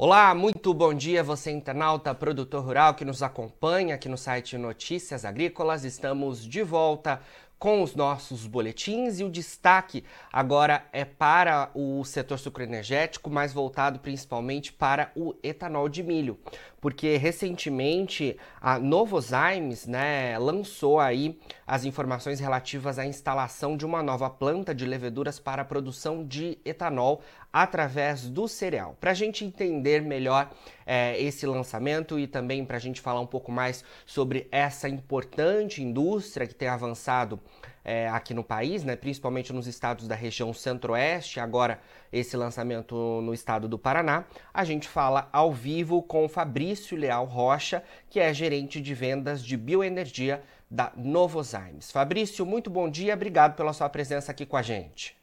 Olá, muito bom dia, você internauta, produtor rural que nos acompanha aqui no site Notícias Agrícolas. Estamos de volta com os nossos boletins e o destaque agora é para o setor sucroenergético, mais voltado principalmente para o etanol de milho, porque recentemente a Novozymes, né, lançou aí as informações relativas à instalação de uma nova planta de leveduras para a produção de etanol através do cereal. Para a gente entender melhor é, esse lançamento e também para a gente falar um pouco mais sobre essa importante indústria que tem avançado é, aqui no país, né, principalmente nos estados da região centro-oeste, agora esse lançamento no estado do Paraná, a gente fala ao vivo com Fabrício Leal Rocha, que é gerente de vendas de bioenergia da Novozymes. Fabrício, muito bom dia, obrigado pela sua presença aqui com a gente.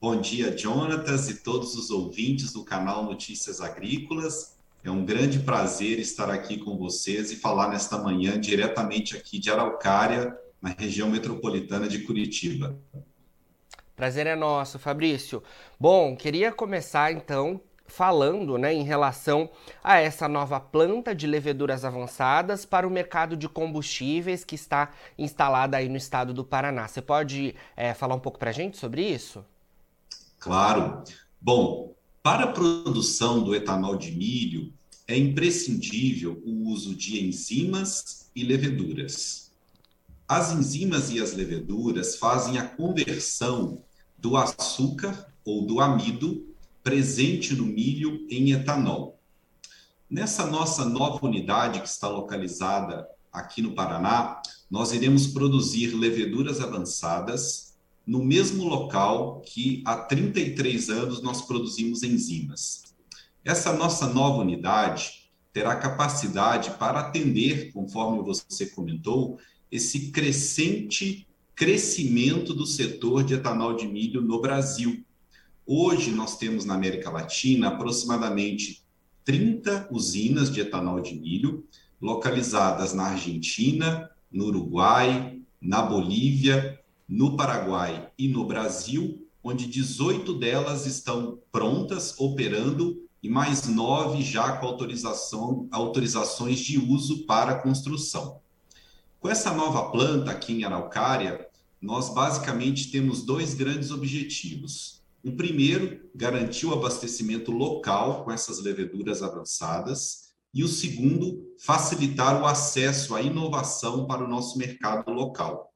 Bom dia, Jonatas e todos os ouvintes do canal Notícias Agrícolas. É um grande prazer estar aqui com vocês e falar nesta manhã diretamente aqui de Araucária, na região metropolitana de Curitiba. Prazer é nosso, Fabrício. Bom, queria começar então falando né, em relação a essa nova planta de leveduras avançadas para o mercado de combustíveis que está instalada aí no estado do Paraná. Você pode é, falar um pouco para a gente sobre isso? Claro. Bom, para a produção do etanol de milho, é imprescindível o uso de enzimas e leveduras. As enzimas e as leveduras fazem a conversão do açúcar ou do amido presente no milho em etanol. Nessa nossa nova unidade que está localizada aqui no Paraná, nós iremos produzir leveduras avançadas no mesmo local que há 33 anos nós produzimos enzimas. Essa nossa nova unidade terá capacidade para atender, conforme você comentou, esse crescente crescimento do setor de etanol de milho no Brasil. Hoje nós temos na América Latina aproximadamente 30 usinas de etanol de milho localizadas na Argentina, no Uruguai, na Bolívia no Paraguai e no Brasil, onde 18 delas estão prontas, operando, e mais nove já com autorização, autorizações de uso para construção. Com essa nova planta aqui em Araucária, nós basicamente temos dois grandes objetivos. O primeiro, garantir o abastecimento local com essas leveduras avançadas, e o segundo, facilitar o acesso à inovação para o nosso mercado local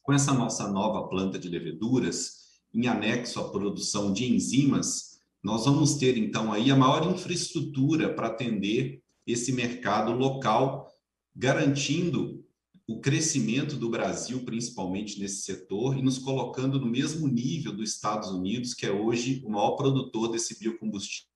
com essa nossa nova planta de leveduras, em anexo à produção de enzimas, nós vamos ter então aí a maior infraestrutura para atender esse mercado local, garantindo o crescimento do Brasil, principalmente nesse setor, e nos colocando no mesmo nível dos Estados Unidos, que é hoje o maior produtor desse biocombustível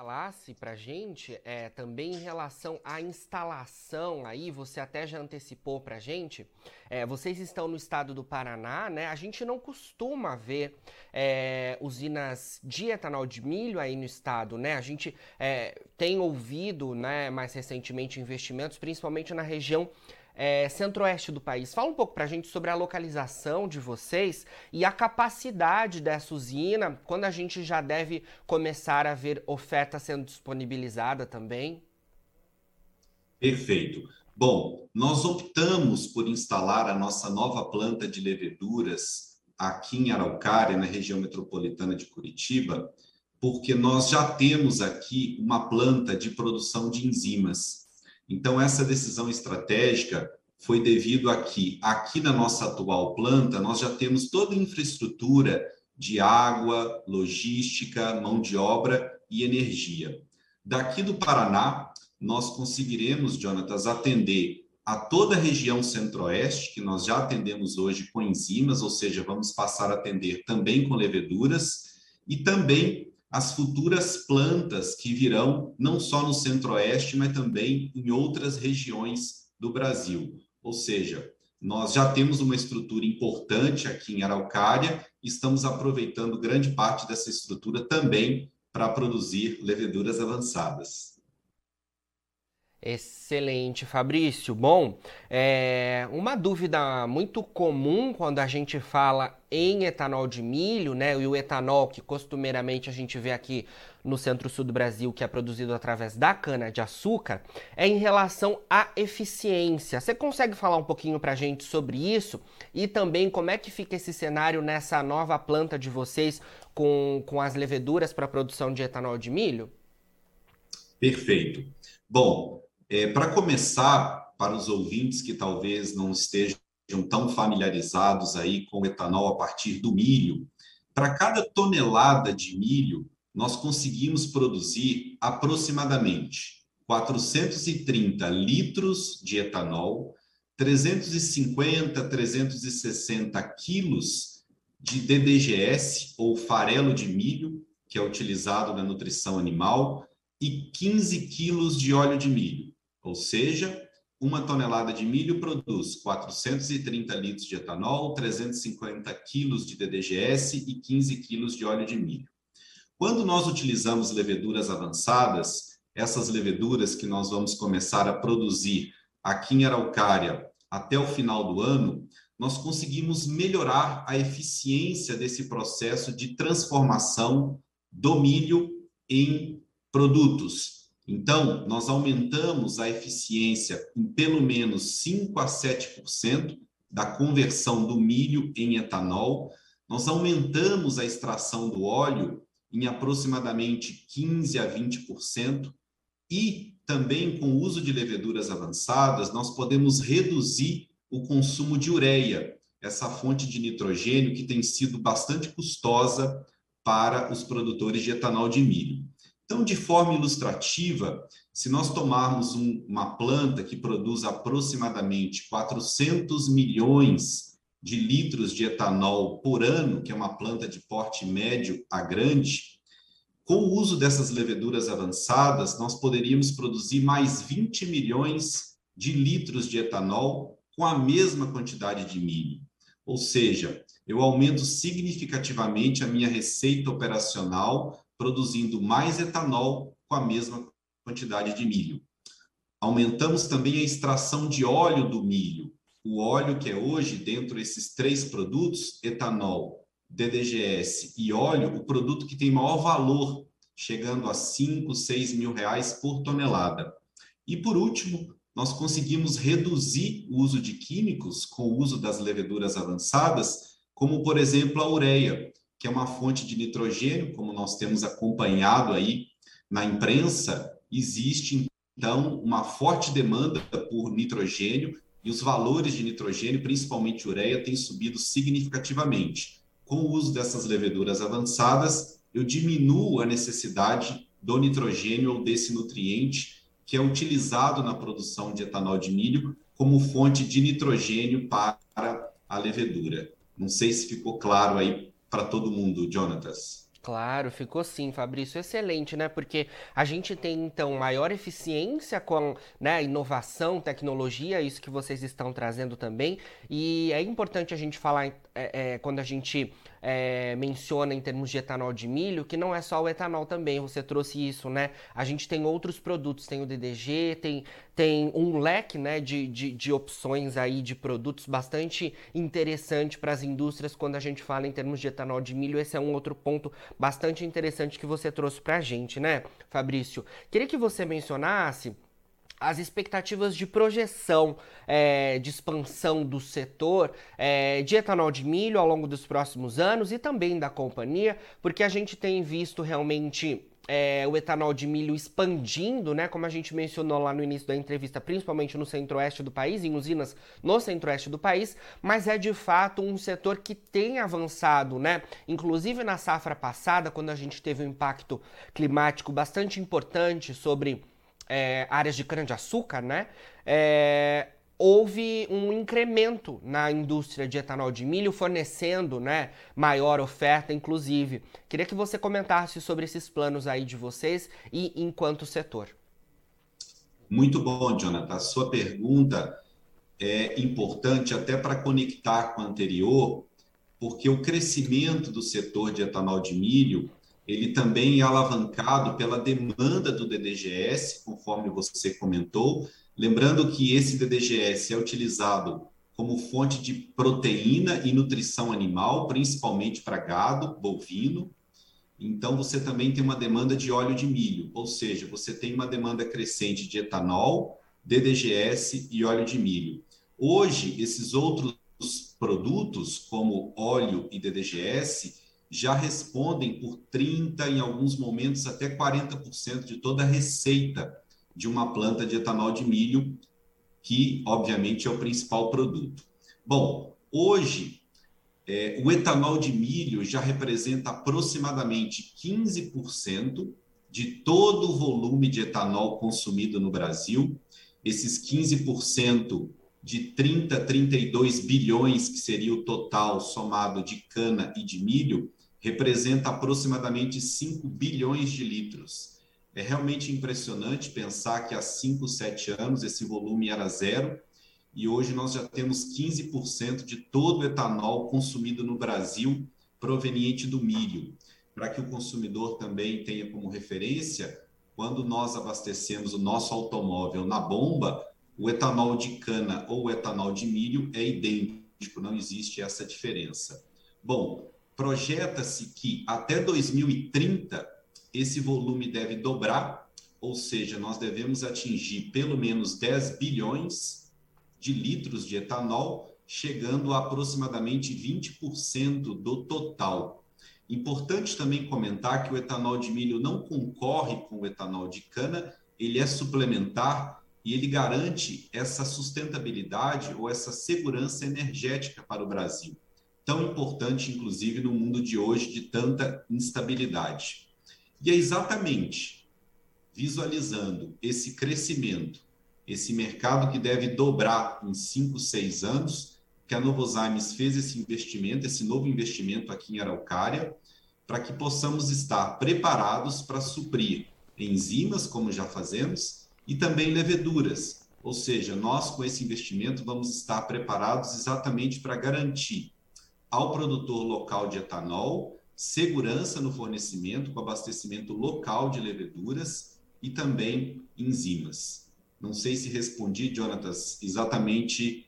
falasse para gente é, também em relação à instalação aí, você até já antecipou para gente, é, vocês estão no estado do Paraná, né? A gente não costuma ver é, usinas de etanol de milho aí no estado, né? A gente é, tem ouvido, né, mais recentemente investimentos, principalmente na região é, centro-oeste do país. Fala um pouco para a gente sobre a localização de vocês e a capacidade dessa usina, quando a gente já deve começar a ver oferta sendo disponibilizada também. Perfeito. Bom, nós optamos por instalar a nossa nova planta de leveduras aqui em Araucária, na região metropolitana de Curitiba, porque nós já temos aqui uma planta de produção de enzimas. Então, essa decisão estratégica foi devido a que, aqui na nossa atual planta, nós já temos toda a infraestrutura de água, logística, mão de obra e energia. Daqui do Paraná, nós conseguiremos, Jonatas, atender a toda a região centro-oeste, que nós já atendemos hoje com enzimas, ou seja, vamos passar a atender também com leveduras, e também as futuras plantas que virão não só no Centro-Oeste, mas também em outras regiões do Brasil. Ou seja, nós já temos uma estrutura importante aqui em Araucária e estamos aproveitando grande parte dessa estrutura também para produzir leveduras avançadas. Excelente, Fabrício. Bom, é uma dúvida muito comum quando a gente fala em etanol de milho, né? E o etanol que costumeiramente a gente vê aqui no centro-sul do Brasil, que é produzido através da cana-de-açúcar, é em relação à eficiência. Você consegue falar um pouquinho para a gente sobre isso e também como é que fica esse cenário nessa nova planta de vocês com, com as leveduras para produção de etanol de milho? Perfeito. Bom, é, para começar, para os ouvintes que talvez não estejam tão familiarizados aí com etanol a partir do milho, para cada tonelada de milho, nós conseguimos produzir aproximadamente 430 litros de etanol, 350, 360 quilos de DDGS, ou farelo de milho, que é utilizado na nutrição animal, e 15 quilos de óleo de milho. Ou seja, uma tonelada de milho produz 430 litros de etanol, 350 quilos de DDGS e 15 quilos de óleo de milho. Quando nós utilizamos leveduras avançadas, essas leveduras que nós vamos começar a produzir aqui em Araucária até o final do ano, nós conseguimos melhorar a eficiência desse processo de transformação do milho em produtos, então, nós aumentamos a eficiência em pelo menos 5 a 7% da conversão do milho em etanol. Nós aumentamos a extração do óleo em aproximadamente 15 a 20% e também com o uso de leveduras avançadas, nós podemos reduzir o consumo de ureia, essa fonte de nitrogênio que tem sido bastante custosa para os produtores de etanol de milho. Então, de forma ilustrativa, se nós tomarmos um, uma planta que produz aproximadamente 400 milhões de litros de etanol por ano, que é uma planta de porte médio a grande, com o uso dessas leveduras avançadas, nós poderíamos produzir mais 20 milhões de litros de etanol com a mesma quantidade de milho. Ou seja, eu aumento significativamente a minha receita operacional produzindo mais etanol com a mesma quantidade de milho. Aumentamos também a extração de óleo do milho. O óleo que é hoje, dentro desses três produtos, etanol, DDGS e óleo, o produto que tem maior valor, chegando a 5, 6 mil reais por tonelada. E por último, nós conseguimos reduzir o uso de químicos com o uso das leveduras avançadas, como por exemplo a ureia que é uma fonte de nitrogênio, como nós temos acompanhado aí na imprensa, existe então uma forte demanda por nitrogênio e os valores de nitrogênio, principalmente ureia, têm subido significativamente. Com o uso dessas leveduras avançadas, eu diminuo a necessidade do nitrogênio ou desse nutriente que é utilizado na produção de etanol de milho como fonte de nitrogênio para a levedura. Não sei se ficou claro aí para todo mundo, Jonatas. Claro, ficou sim, Fabrício. Excelente, né? Porque a gente tem, então, maior eficiência com né, inovação, tecnologia, isso que vocês estão trazendo também. E é importante a gente falar, é, é, quando a gente é, menciona em termos de etanol de milho, que não é só o etanol também, você trouxe isso, né? A gente tem outros produtos, tem o DDG, tem, tem um leque né, de, de, de opções aí de produtos bastante interessante para as indústrias quando a gente fala em termos de etanol de milho. Esse é um outro ponto bastante interessante que você trouxe para a gente, né, Fabrício? Queria que você mencionasse as expectativas de projeção é, de expansão do setor é, de etanol de milho ao longo dos próximos anos e também da companhia, porque a gente tem visto realmente é, o etanol de milho expandindo, né? Como a gente mencionou lá no início da entrevista, principalmente no centro-oeste do país, em usinas no centro-oeste do país, mas é de fato um setor que tem avançado, né? Inclusive na safra passada, quando a gente teve um impacto climático bastante importante sobre é, áreas de cana-de-açúcar, né? É, houve um incremento na indústria de etanol de milho, fornecendo né, maior oferta, inclusive. Queria que você comentasse sobre esses planos aí de vocês e enquanto setor. Muito bom, Jonathan. A sua pergunta é importante até para conectar com a anterior, porque o crescimento do setor de etanol de milho ele também é alavancado pela demanda do DDGS, conforme você comentou. Lembrando que esse DDGS é utilizado como fonte de proteína e nutrição animal, principalmente para gado bovino. Então, você também tem uma demanda de óleo de milho, ou seja, você tem uma demanda crescente de etanol, DDGS e óleo de milho. Hoje, esses outros produtos, como óleo e DDGS, já respondem por 30%, em alguns momentos até 40% de toda a receita de uma planta de etanol de milho, que obviamente é o principal produto. Bom, hoje é, o etanol de milho já representa aproximadamente 15% de todo o volume de etanol consumido no Brasil. Esses 15% de 30, 32 bilhões, que seria o total somado de cana e de milho, representa aproximadamente 5 bilhões de litros. É realmente impressionante pensar que há 5, 7 anos esse volume era zero e hoje nós já temos 15% de todo o etanol consumido no Brasil proveniente do milho. Para que o consumidor também tenha como referência, quando nós abastecemos o nosso automóvel na bomba, o etanol de cana ou o etanol de milho é idêntico, não existe essa diferença. Bom, projeta-se que até 2030 esse volume deve dobrar, ou seja, nós devemos atingir pelo menos 10 bilhões de litros de etanol, chegando a aproximadamente 20% do total. Importante também comentar que o etanol de milho não concorre com o etanol de cana, ele é suplementar e ele garante essa sustentabilidade ou essa segurança energética para o Brasil tão importante, inclusive, no mundo de hoje de tanta instabilidade. E é exatamente visualizando esse crescimento, esse mercado que deve dobrar em 5, 6 anos, que a Novozymes fez esse investimento, esse novo investimento aqui em Araucária, para que possamos estar preparados para suprir enzimas, como já fazemos, e também leveduras. Ou seja, nós com esse investimento vamos estar preparados exatamente para garantir ao produtor local de etanol, segurança no fornecimento, com abastecimento local de leveduras e também enzimas. Não sei se respondi, Jonatas, exatamente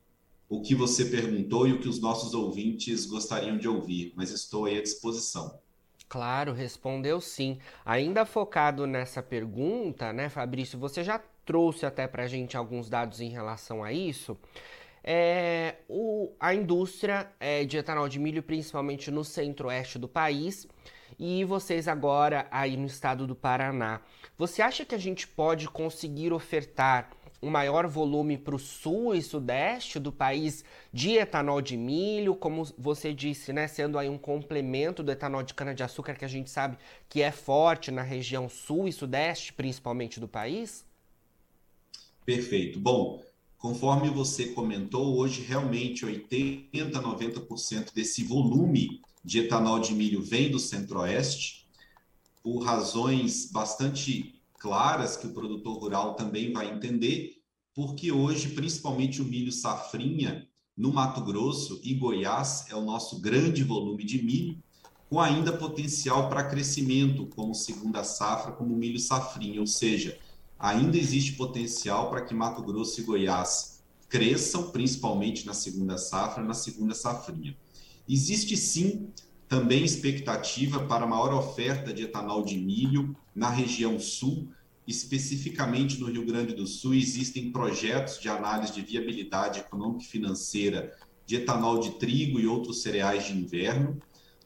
o que você perguntou e o que os nossos ouvintes gostariam de ouvir, mas estou aí à disposição. Claro, respondeu sim. Ainda focado nessa pergunta, né, Fabrício, você já trouxe até para a gente alguns dados em relação a isso é, o, a indústria é, de etanol de milho, principalmente no centro-oeste do país, e vocês agora aí no estado do Paraná. Você acha que a gente pode conseguir ofertar um maior volume para o sul e sudeste do país de etanol de milho, como você disse, né, sendo aí um complemento do etanol de cana-de-açúcar que a gente sabe que é forte na região sul e sudeste, principalmente do país? Perfeito. Bom, Conforme você comentou, hoje realmente 80, 90% desse volume de etanol de milho vem do Centro-Oeste, por razões bastante claras que o produtor rural também vai entender, porque hoje, principalmente o milho safrinha, no Mato Grosso e Goiás, é o nosso grande volume de milho, com ainda potencial para crescimento, como segunda safra, como milho safrinha, ou seja, ainda existe potencial para que Mato Grosso e Goiás cresçam, principalmente na segunda safra, na segunda safrinha. Existe sim também expectativa para maior oferta de etanol de milho na região sul, especificamente no Rio Grande do Sul, existem projetos de análise de viabilidade econômica e financeira de etanol de trigo e outros cereais de inverno,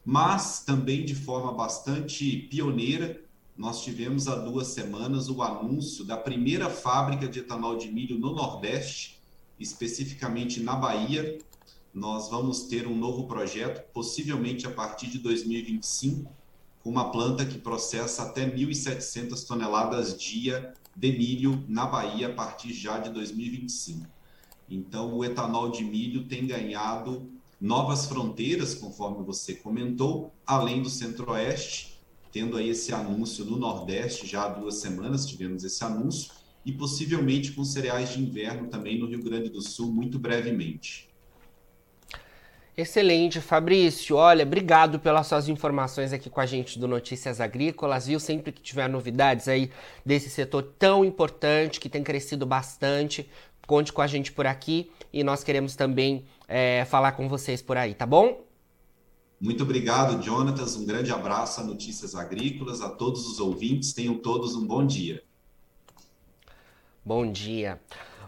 mas também de forma bastante pioneira nós tivemos há duas semanas o anúncio da primeira fábrica de etanol de milho no Nordeste, especificamente na Bahia. Nós vamos ter um novo projeto, possivelmente a partir de 2025, com uma planta que processa até 1.700 toneladas dia de milho na Bahia a partir já de 2025. Então, o etanol de milho tem ganhado novas fronteiras, conforme você comentou, além do Centro-Oeste tendo aí esse anúncio no Nordeste, já há duas semanas tivemos esse anúncio, e possivelmente com cereais de inverno também no Rio Grande do Sul, muito brevemente. Excelente, Fabrício. Olha, obrigado pelas suas informações aqui com a gente do Notícias Agrícolas, viu? Sempre que tiver novidades aí desse setor tão importante, que tem crescido bastante, conte com a gente por aqui e nós queremos também é, falar com vocês por aí, tá bom? Muito obrigado, Jonatas. Um grande abraço a Notícias Agrícolas, a todos os ouvintes. Tenham todos um bom dia. Bom dia.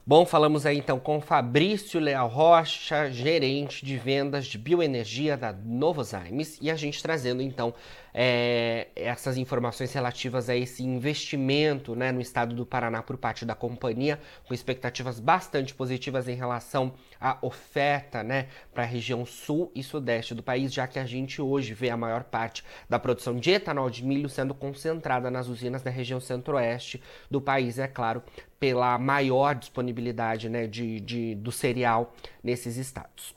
Bom, falamos aí então com Fabrício Leal Rocha, gerente de vendas de bioenergia da Novozymes, e a gente trazendo então é, essas informações relativas a esse investimento né, no estado do Paraná por parte da companhia, com expectativas bastante positivas em relação à oferta né, para a região sul e sudeste do país, já que a gente hoje vê a maior parte da produção de etanol de milho sendo concentrada nas usinas da região centro-oeste do país, é claro, pela maior disponibilidade né, de, de, do cereal nesses estados.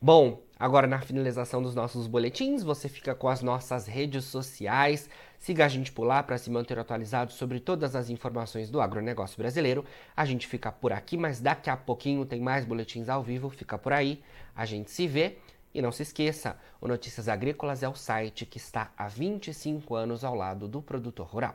Bom, agora na finalização dos nossos boletins, você fica com as nossas redes sociais. Siga a gente por lá para se manter atualizado sobre todas as informações do agronegócio brasileiro. A gente fica por aqui, mas daqui a pouquinho tem mais boletins ao vivo. Fica por aí, a gente se vê. E não se esqueça, o Notícias Agrícolas é o site que está há 25 anos ao lado do produtor rural.